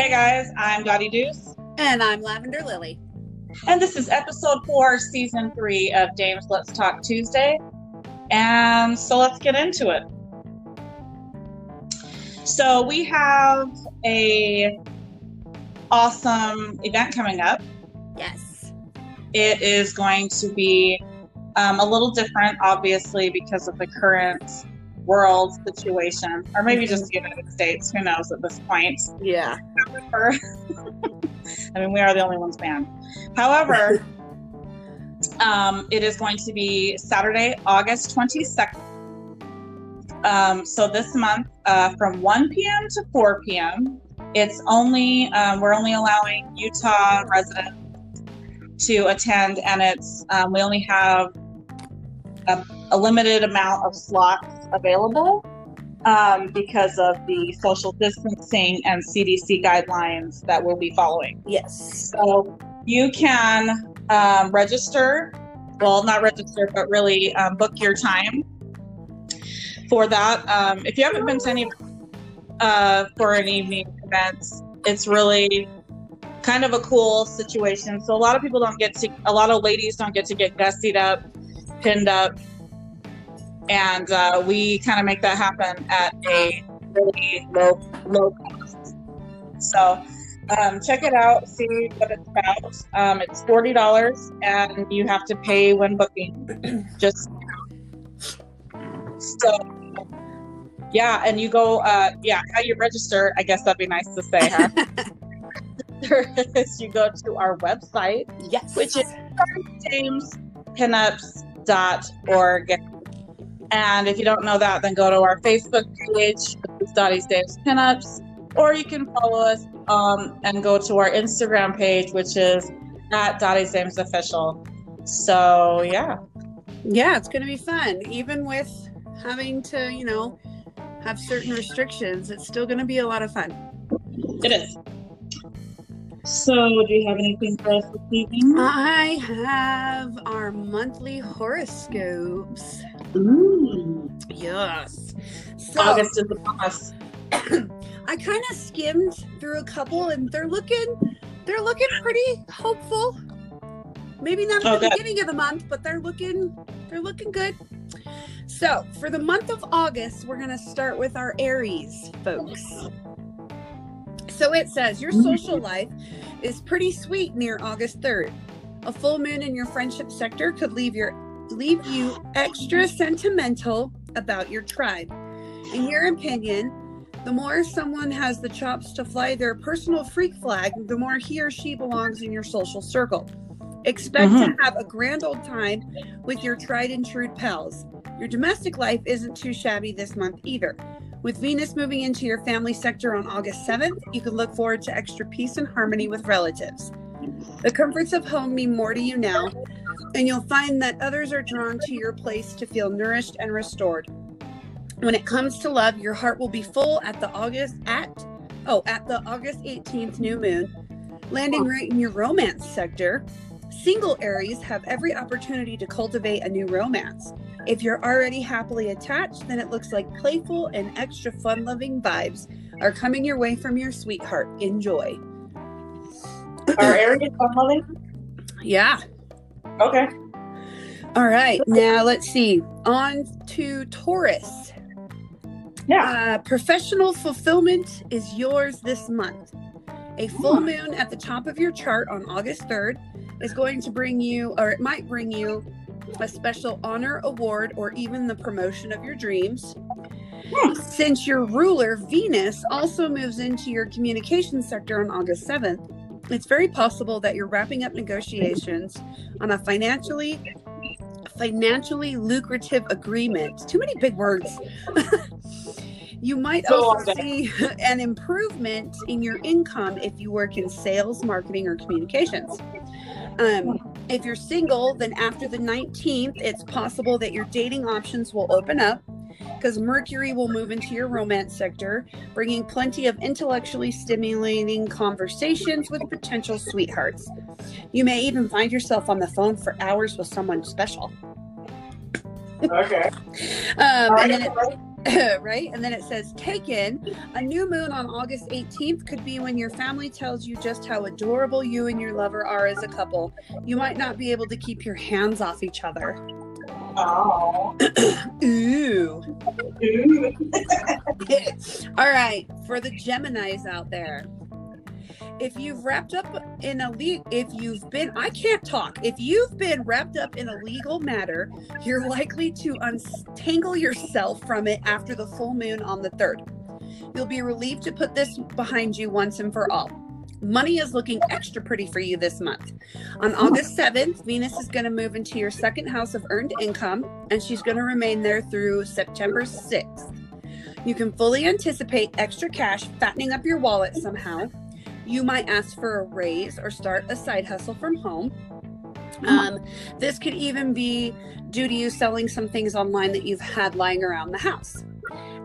Hey guys, I'm Dottie Deuce. And I'm Lavender Lily. And this is episode four, season three of Dames Let's Talk Tuesday. And so let's get into it. So we have a awesome event coming up. Yes. It is going to be um, a little different, obviously, because of the current world situation, or maybe just the United States. Who knows at this point? Yeah. However, I mean, we are the only ones banned. However, um, it is going to be Saturday, August 22nd. Um, so this month, uh, from 1 p.m. to 4 p.m., it's only um, we're only allowing Utah residents to attend, and it's um, we only have a, a, limited amount of slots available um, because of the social distancing and CDC guidelines that we'll be following. Yes. So you can um, register, well, not register, but really um, book your time for that. Um, if you haven't been to any uh, for an evening event, it's really kind of a cool situation. So a lot of people don't get to, a lot of ladies don't get to get gussied up, pinned up, and uh, we kind of make that happen at a really low low cost. So um, check it out, see what it's about. Um, it's forty dollars, and you have to pay when booking. Just so yeah, and you go, uh, yeah, how you register? I guess that'd be nice to say, huh? you go to our website, yes, which is damespinups.org. And if you don't know that, then go to our Facebook page, which Dottie's Dames Pinups, or you can follow us um, and go to our Instagram page, which is at Dottie's Dames Official. So, yeah. Yeah, it's going to be fun. Even with having to, you know, have certain restrictions, it's still going to be a lot of fun. It is. So, do you have anything for us this evening? I have our monthly horoscopes. Ooh. Yes. So, August is upon us. I kind of skimmed through a couple, and they're looking, they're looking pretty hopeful. Maybe not at oh, the beginning of the month, but they're looking, they're looking good. So, for the month of August, we're going to start with our Aries folks. So it says your mm-hmm. social life is pretty sweet near August 3rd. A full moon in your friendship sector could leave your leave you extra sentimental about your tribe. In your opinion, the more someone has the chops to fly their personal freak flag, the more he or she belongs in your social circle. Expect mm-hmm. to have a grand old time with your tried and true pals. Your domestic life isn't too shabby this month either. With Venus moving into your family sector on August 7th, you can look forward to extra peace and harmony with relatives. The comforts of home mean more to you now, and you'll find that others are drawn to your place to feel nourished and restored. When it comes to love, your heart will be full at the August at oh, at the August 18th new moon, landing right in your romance sector. Single Aries have every opportunity to cultivate a new romance. If you're already happily attached, then it looks like playful and extra fun loving vibes are coming your way from your sweetheart. Enjoy. Are Aries fun loving? Yeah. Okay. All right. Now let's see. On to Taurus. Yeah. Uh, professional fulfillment is yours this month. A full moon at the top of your chart on August 3rd is going to bring you, or it might bring you, a special honor, award, or even the promotion of your dreams. Since your ruler, Venus, also moves into your communication sector on August 7th, it's very possible that you're wrapping up negotiations on a financially financially lucrative agreement. Too many big words. you might also see an improvement in your income if you work in sales, marketing, or communications. Um, if you're single, then after the 19th, it's possible that your dating options will open up because Mercury will move into your romance sector, bringing plenty of intellectually stimulating conversations with potential sweethearts. You may even find yourself on the phone for hours with someone special. Okay. um, and then it, right? And then it says, taken. A new moon on August 18th could be when your family tells you just how adorable you and your lover are as a couple. You might not be able to keep your hands off each other. Oh. Ooh. Ooh. All right, for the Geminis out there. If you've wrapped up in a le- if you've been I can't talk. If you've been wrapped up in a legal matter, you're likely to untangle yourself from it after the full moon on the 3rd. You'll be relieved to put this behind you once and for all. Money is looking extra pretty for you this month. On August 7th, Venus is going to move into your second house of earned income, and she's going to remain there through September 6th. You can fully anticipate extra cash fattening up your wallet somehow. You might ask for a raise or start a side hustle from home. Um, this could even be due to you selling some things online that you've had lying around the house.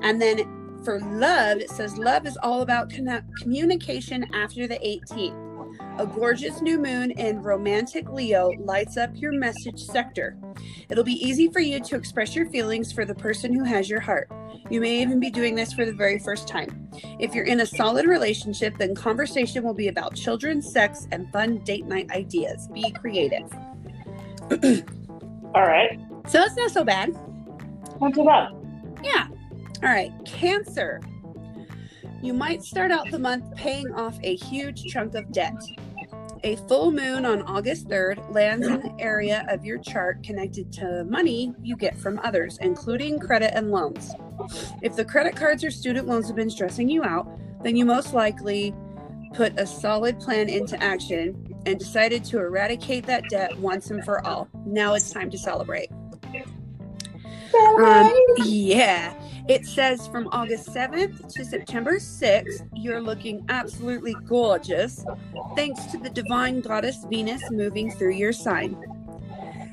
And then for love, it says love is all about conne- communication after the 18th. A gorgeous new moon in romantic Leo lights up your message sector. It'll be easy for you to express your feelings for the person who has your heart. You may even be doing this for the very first time. If you're in a solid relationship, then conversation will be about children, sex, and fun date night ideas. Be creative. All right. So it's not so bad. Not too bad. Yeah. All right. Cancer. You might start out the month paying off a huge chunk of debt. A full moon on August 3rd lands in the area of your chart connected to money you get from others, including credit and loans. If the credit cards or student loans have been stressing you out, then you most likely put a solid plan into action and decided to eradicate that debt once and for all. Now it's time to celebrate. Um, yeah. It says from August 7th to September 6th, you're looking absolutely gorgeous, thanks to the divine goddess Venus moving through your sign.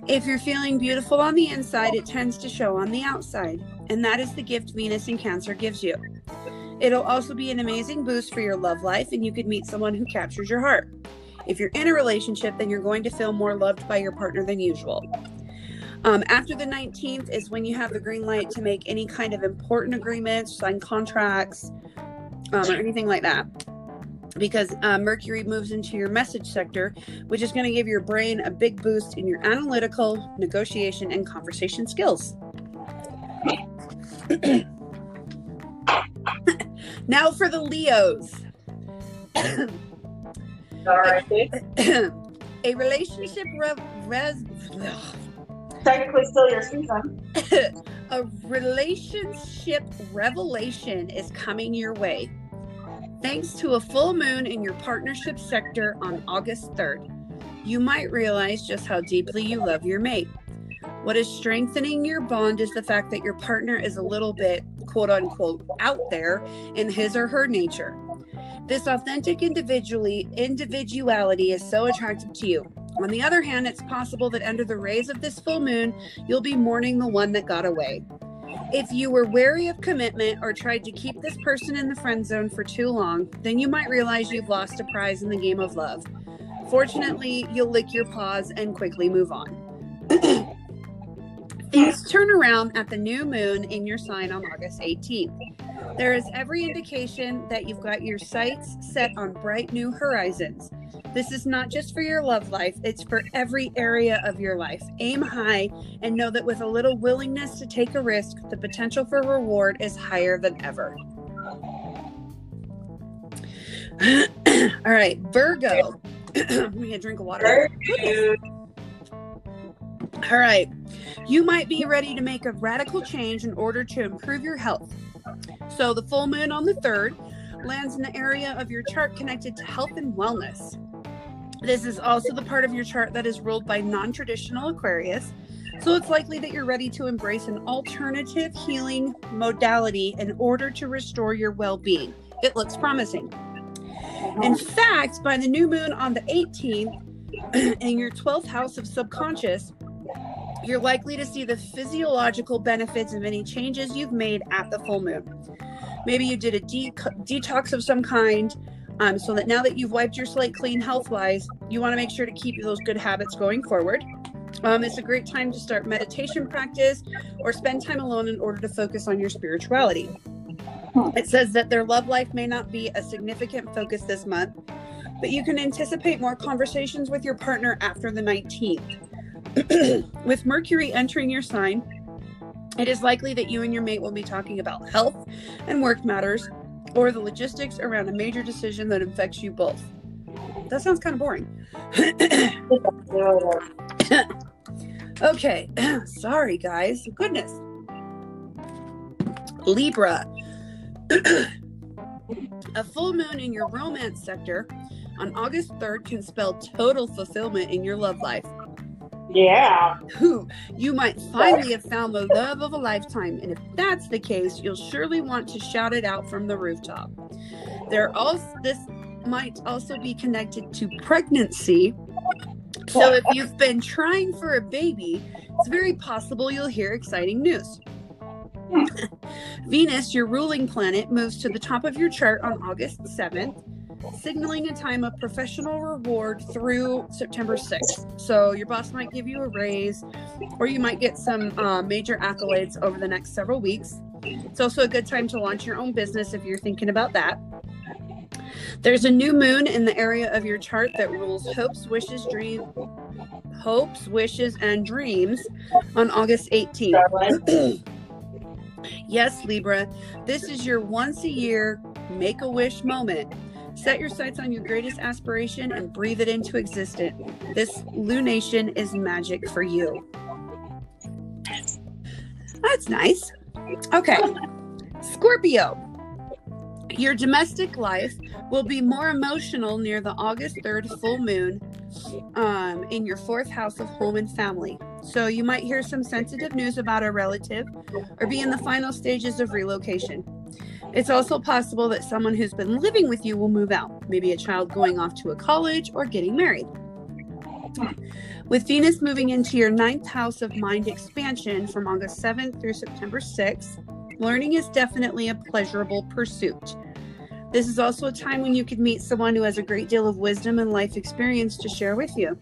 If you're feeling beautiful on the inside, it tends to show on the outside, and that is the gift Venus in Cancer gives you. It'll also be an amazing boost for your love life, and you could meet someone who captures your heart. If you're in a relationship, then you're going to feel more loved by your partner than usual. Um, after the 19th is when you have the green light to make any kind of important agreements, sign contracts, um, or anything like that. Because uh, Mercury moves into your message sector, which is going to give your brain a big boost in your analytical, negotiation, and conversation skills. now for the Leos. Right. a relationship rev- res- Technically, still your season. a relationship revelation is coming your way. Thanks to a full moon in your partnership sector on August 3rd, you might realize just how deeply you love your mate. What is strengthening your bond is the fact that your partner is a little bit, quote unquote, out there in his or her nature. This authentic individually individuality is so attractive to you. On the other hand, it's possible that under the rays of this full moon, you'll be mourning the one that got away. If you were wary of commitment or tried to keep this person in the friend zone for too long, then you might realize you've lost a prize in the game of love. Fortunately, you'll lick your paws and quickly move on. Things turn around at the new moon in your sign on August 18th. There is every indication that you've got your sights set on bright new horizons. This is not just for your love life, it's for every area of your life. Aim high and know that with a little willingness to take a risk, the potential for reward is higher than ever. All right, Virgo. Get a drink of water. All right. You might be ready to make a radical change in order to improve your health. So, the full moon on the 3rd lands in the area of your chart connected to health and wellness. This is also the part of your chart that is ruled by non traditional Aquarius. So, it's likely that you're ready to embrace an alternative healing modality in order to restore your well being. It looks promising. In fact, by the new moon on the 18th, in your 12th house of subconscious, you're likely to see the physiological benefits of any changes you've made at the full moon. Maybe you did a de- detox of some kind, um, so that now that you've wiped your slate clean health wise, you want to make sure to keep those good habits going forward. Um, it's a great time to start meditation practice or spend time alone in order to focus on your spirituality. It says that their love life may not be a significant focus this month, but you can anticipate more conversations with your partner after the 19th. with Mercury entering your sign, it is likely that you and your mate will be talking about health and work matters or the logistics around a major decision that affects you both. That sounds kind of boring. okay, sorry guys. Goodness. Libra. a full moon in your romance sector on August 3rd can spell total fulfillment in your love life. Yeah. Who you might finally have found the love of a lifetime, and if that's the case, you'll surely want to shout it out from the rooftop. There also this might also be connected to pregnancy. So if you've been trying for a baby, it's very possible you'll hear exciting news. Hmm. Venus, your ruling planet, moves to the top of your chart on August 7th signaling a time of professional reward through September 6th. So your boss might give you a raise, or you might get some uh, major accolades over the next several weeks. It's also a good time to launch your own business if you're thinking about that. There's a new moon in the area of your chart that rules hopes, wishes, dreams, hopes, wishes, and dreams on August 18th. yes, Libra, this is your once a year make a wish moment. Set your sights on your greatest aspiration and breathe it into existence. This lunation is magic for you. That's nice. Okay. Scorpio. Your domestic life will be more emotional near the August 3rd full moon um, in your fourth house of home and family. So you might hear some sensitive news about a relative or be in the final stages of relocation. It's also possible that someone who's been living with you will move out, maybe a child going off to a college or getting married. With Venus moving into your ninth house of mind expansion from August 7th through September 6th, learning is definitely a pleasurable pursuit. This is also a time when you could meet someone who has a great deal of wisdom and life experience to share with you.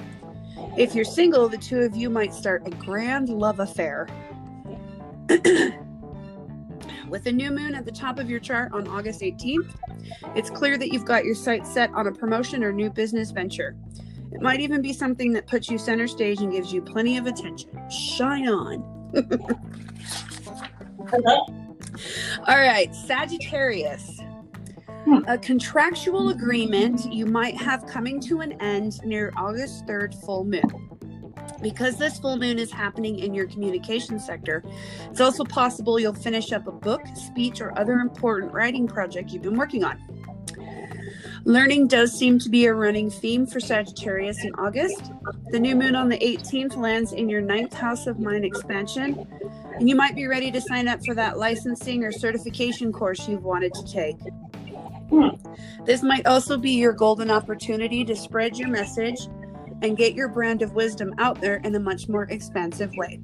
If you're single, the two of you might start a grand love affair. With a new moon at the top of your chart on August 18th, it's clear that you've got your sights set on a promotion or new business venture. It might even be something that puts you center stage and gives you plenty of attention. Shine on. All right, Sagittarius. Hmm. A contractual agreement you might have coming to an end near August 3rd full moon because this full moon is happening in your communication sector, it's also possible you'll finish up a book, speech, or other important writing project you've been working on. Learning does seem to be a running theme for Sagittarius in August. The new moon on the 18th lands in your ninth house of mind expansion, and you might be ready to sign up for that licensing or certification course you've wanted to take. Hmm. This might also be your golden opportunity to spread your message and get your brand of wisdom out there in a much more expansive way.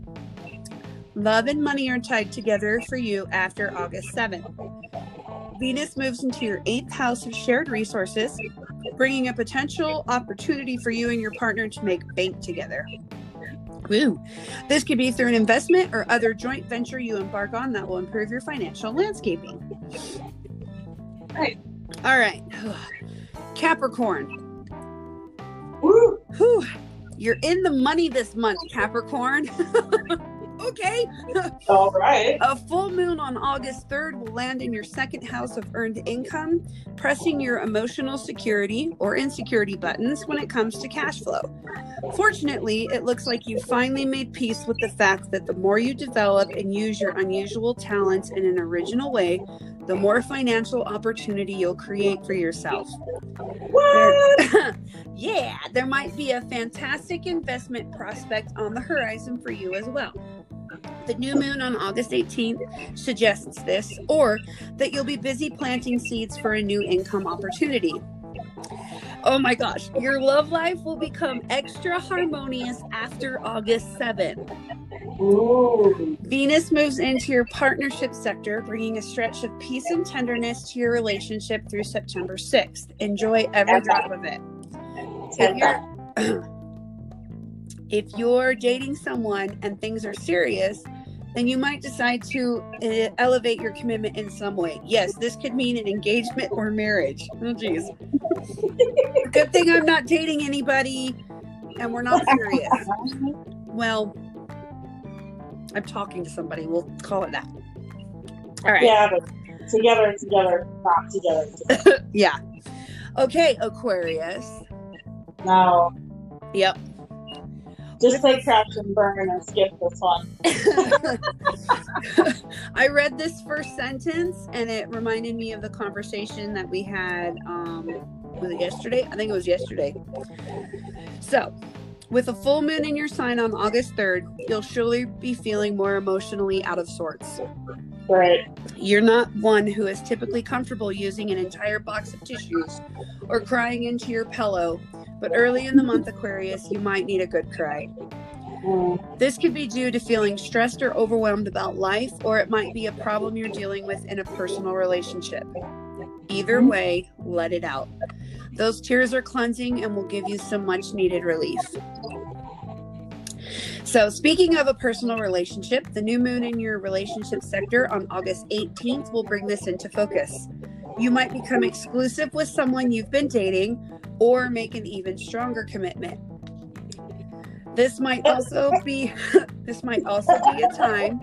Love and money are tied together for you after August 7th. Venus moves into your eighth house of shared resources, bringing a potential opportunity for you and your partner to make bank together. Woo. This could be through an investment or other joint venture you embark on that will improve your financial landscaping. Right. All right. Capricorn. Woo. Whew, you're in the money this month, Capricorn. okay. All right. A full moon on August 3rd will land in your second house of earned income, pressing your emotional security or insecurity buttons when it comes to cash flow. Fortunately, it looks like you finally made peace with the fact that the more you develop and use your unusual talents in an original way, the more financial opportunity you'll create for yourself. There, yeah, there might be a fantastic investment prospect on the horizon for you as well. The new moon on August 18th suggests this, or that you'll be busy planting seeds for a new income opportunity. Oh my gosh, your love life will become extra harmonious after August 7th. Ooh. Venus moves into your partnership sector, bringing a stretch of peace and tenderness to your relationship through September 6th. Enjoy every drop of it. If you're, If you're dating someone and things are serious, then you might decide to uh, elevate your commitment in some way. Yes, this could mean an engagement or marriage. Oh, geez. Good thing I'm not dating anybody and we're not serious. Well, I'm talking to somebody. We'll call it that. All right. Yeah, but together, together, not together. Yeah. Okay, Aquarius. No, Yep. Just say crash and burn and skip this one. I read this first sentence and it reminded me of the conversation that we had um was it yesterday? I think it was yesterday. So, with a full moon in your sign on August 3rd, you'll surely be feeling more emotionally out of sorts. Right. You're not one who is typically comfortable using an entire box of tissues or crying into your pillow, but early in the month, Aquarius, you might need a good cry. This could be due to feeling stressed or overwhelmed about life, or it might be a problem you're dealing with in a personal relationship. Either way, let it out. Those tears are cleansing and will give you some much needed relief. So, speaking of a personal relationship, the new moon in your relationship sector on August 18th will bring this into focus. You might become exclusive with someone you've been dating or make an even stronger commitment. This might also be this might also be a time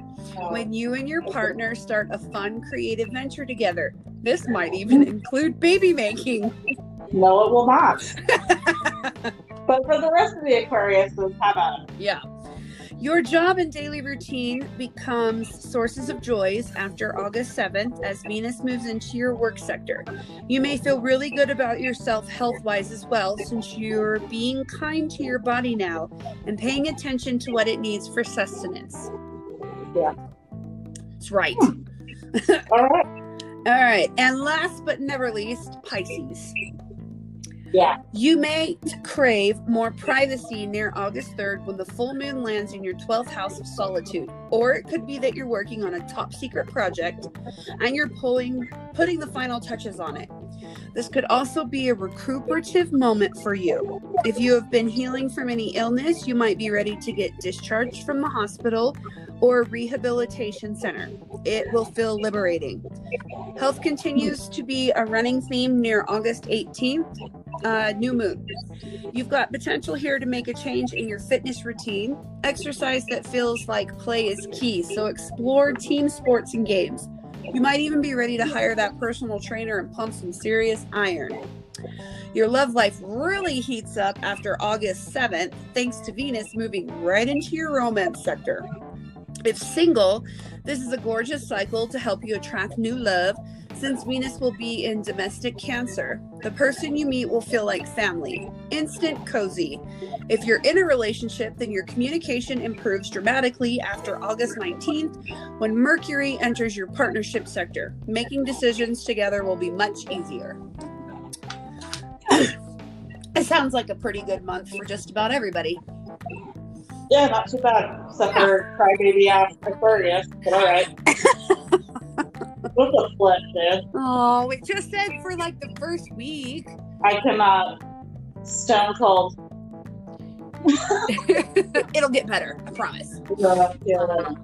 when you and your partner start a fun creative venture together. This might even include baby making. No, it will not. but for the rest of the Aquariuses, how about it? Yeah. Your job and daily routine becomes sources of joys after August 7th as Venus moves into your work sector. You may feel really good about yourself health wise as well, since you're being kind to your body now and paying attention to what it needs for sustenance. Yeah. That's right. Hmm. All right. All right. And last but never least, Pisces. Yeah. You may crave more privacy near August 3rd when the full moon lands in your 12th house of solitude. Or it could be that you're working on a top secret project and you're pulling putting the final touches on it. This could also be a recuperative moment for you. If you have been healing from any illness, you might be ready to get discharged from the hospital or rehabilitation center. It will feel liberating. Health continues to be a running theme near August 18th uh, new moon. You've got potential here to make a change in your fitness routine. Exercise that feels like play is key, so explore team sports and games. You might even be ready to hire that personal trainer and pump some serious iron. Your love life really heats up after August 7th, thanks to Venus moving right into your romance sector. If single, this is a gorgeous cycle to help you attract new love since Venus will be in domestic Cancer. The person you meet will feel like family, instant cozy. If you're in a relationship, then your communication improves dramatically after August 19th when Mercury enters your partnership sector. Making decisions together will be much easier. it sounds like a pretty good month for just about everybody. Yeah, not too bad. Except for crybaby ass Aquarius. But all right. What's a flip, dude? Oh, it just said for like the first week. I can uh, stone cold. It'll get better, I promise. feel it.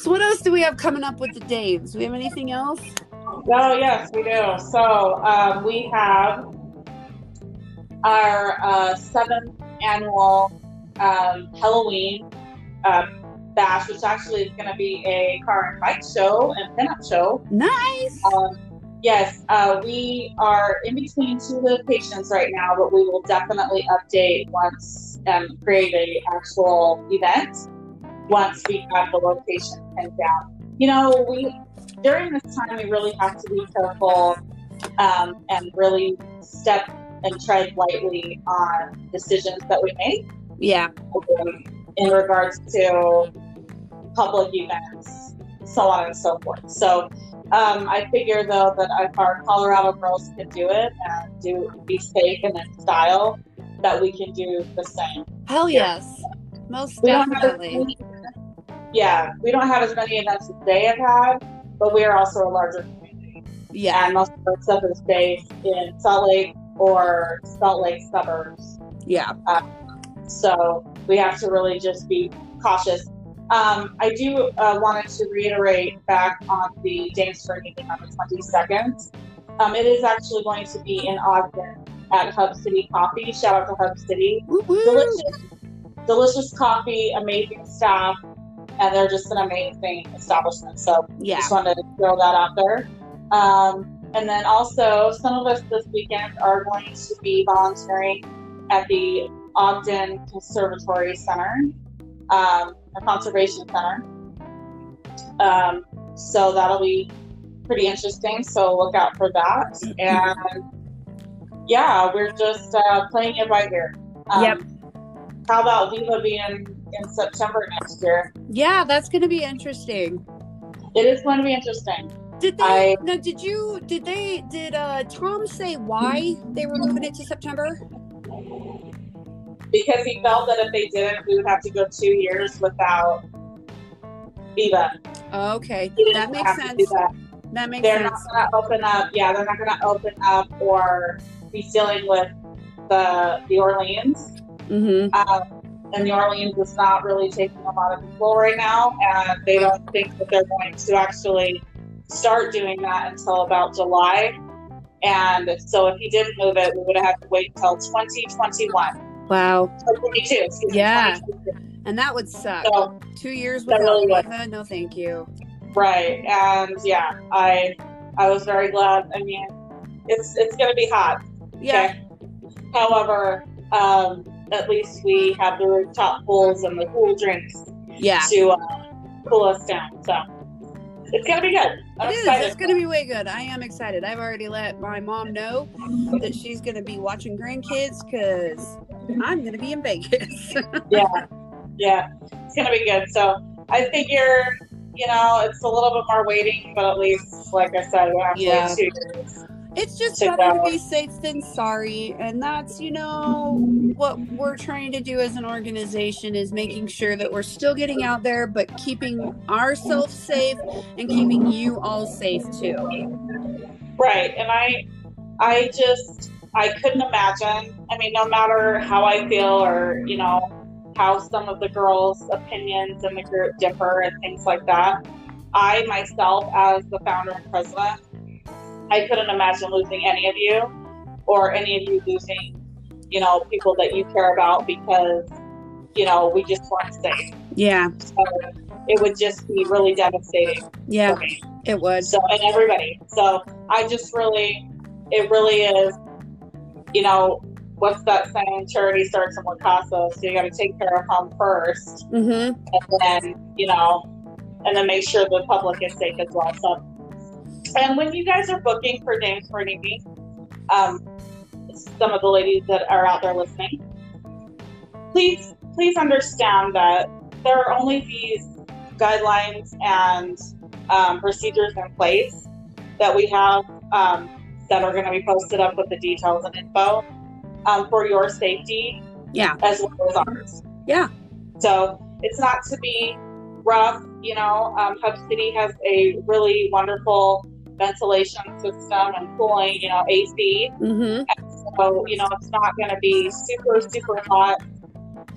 So, what else do we have coming up with the Dames? Do we have anything else? Oh yes, we do. So um, we have our uh, seventh annual um, Halloween uh, bash, which actually is going to be a car and bike show and pinup show. Nice. Um, yes, uh, we are in between two locations right now, but we will definitely update once and create a actual event once we have the location pinned down. You know, we during this time we really have to be careful um, and really step and tread lightly on decisions that we make Yeah. in regards to public events, so on and so forth. So um, I figure though that if our Colorado girls can do it and do be safe and in style, that we can do the same. Hell yes. Most We don't have as definitely. many, yeah, we don't have as many events as they have had, but we are also a larger community, Yeah. and most of our stuff is based in Salt Lake or Salt Lake suburbs. Yeah. So we have to really just be cautious. Um, I do uh, wanted to reiterate back on the Danesford meeting on the 22nd. Um, it is actually going to be in Ogden at Hub City Coffee. Shout out to Hub City. Woo-woo. Delicious, delicious coffee, amazing staff, and they're just an amazing establishment. So Yeah. just wanted to throw that out there. Um, and then also, some of us this weekend are going to be volunteering at the Ogden Conservatory Center, um, a conservation center. Um, so that'll be pretty interesting. So look out for that. And yeah, we're just uh, playing it by ear. Um, Yep. How about Viva being in September next year? Yeah, that's going to be interesting. It is going to be interesting. Did they? I- no, did you? Did they? Did uh Tom say why they were moving it to September? because he felt that if they didn't, we would have to go two years without Viva. Okay, that makes sense. that. That makes They're sense. not going to open up. Yeah, they're not going to open up or be dealing with the the Orleans. Mm-hmm. Um, and New Orleans is not really taking a lot of people right now, and they don't think that they're going to actually start doing that until about July. And so, if he didn't move it, we would have had to wait until 2021, Wow, or 22. Yeah. 2022. and that would suck. So, Two years without really? No, thank you. right, and yeah, I I was very glad. I mean, it's it's going to be hot. Yeah, Okay. However, um, at least we have the rooftop pools and the cool drinks yeah. to uh, cool us down. So it's gonna be good. I'm It is. It's going to be way good. I am excited. I've already let my mom know that she's going to be watching grandkids because I'm going to be in Vegas. yeah, yeah, it's gonna be good. So I figure, you know, it's a little bit more waiting, but at least, like I said, we have to Yeah. two years. It's just better to be safe than sorry. And that's, you know, what we're trying to do as an organization is making sure that we're still getting out there, but keeping ourselves safe and keeping you all safe too. Right, and I, I just, I couldn't imagine. I mean, no matter how I feel, or you know, how some of the girls' opinions in the group differ and things like that. I myself, as the founder and president, I couldn't imagine losing any of you, or any of you losing, you know, people that you care about because, you know, we just weren't safe. Yeah. So it would just be really devastating Yeah, it would. So and everybody. So I just really, it really is, you know, what's that saying? Charity starts in La Casa. So you got to take care of home first, Mm-hmm. and then you know, and then make sure the public is safe as well. So, and when you guys are booking for James Bernini, um, some of the ladies that are out there listening, please, please understand that there are only these guidelines and um, procedures in place that we have um, that are going to be posted up with the details and info um, for your safety Yeah. as well as ours. Yeah. So it's not to be rough, you know. Um, Hub City has a really wonderful ventilation system and cooling, you know, AC. Mm-hmm. So, you know, it's not going to be super, super hot.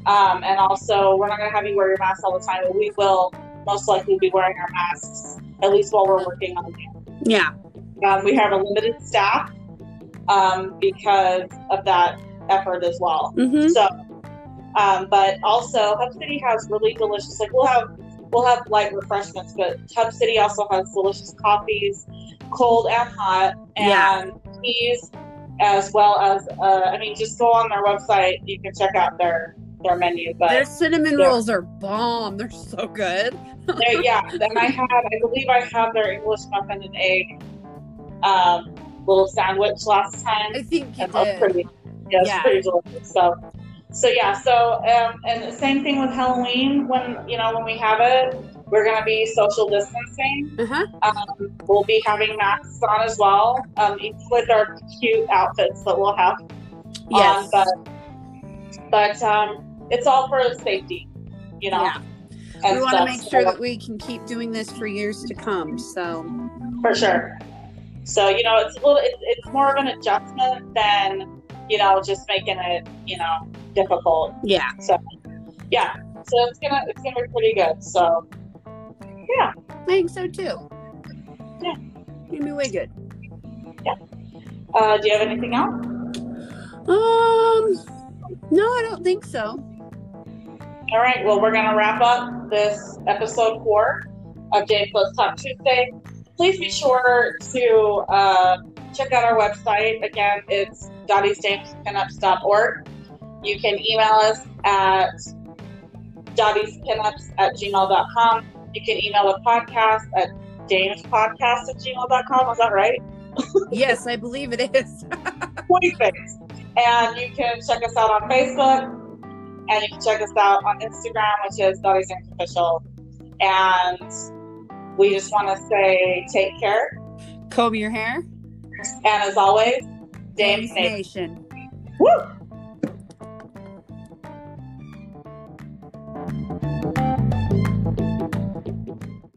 Um, and also, we're not going to have you wear your mask all the time, but we will most likely be wearing our masks, at least while we're working on it. Yeah. Um, we have a limited staff um, because of that effort as well. Mm-hmm. So, um, but also Hub City has really delicious. Like we'll have we'll have light refreshments, but Hub City also has delicious coffees, cold and hot, Yeah. and teas, as well as uh, I mean, just go on their website. You can check out their their menu. But Their cinnamon rolls are bomb. They're so good. they- yeah, then I had I believe I had their English muffin and egg um, little sandwich last time. I think you and did. pretty yeah, Yeah. pretty delicious. So so yeah, so um and the same thing with Halloween when you know when we have it, we're gonna be social distancing. Uh-huh. Um, we'll be having masks on as well, um, even with our cute outfits that we'll have Yes. on, but but um it's all for safety, you know. Yeah. we want to make sure So- that we can keep doing this for years to come. So for sure. So you know, it's a little, it's more of an adjustment than you know just making it you know difficult. Yeah. So yeah, so it's gonna it's gonna be pretty good. So yeah, I think so too. Yeah. Gonna be way good. uh, do you have anything else? Um, no, I don't think so. All right, well, we're gonna wrap up this episode four of Dames Let's Talk Tuesday. Please be sure to uh, check out our website. Again, it's dottiesdamespinups.org. You can email us at dottiespinups at gmail.com. You can email the podcast at damespodcast at gmail.com. Is that right? Yes, I believe it is. 26. And you can check us out on Facebook. And you can check us out on Instagram, which is Dottie's Dames Official. And we just want to say take care. Comb your hair. And as always, Dames Nation. Nation. Woo!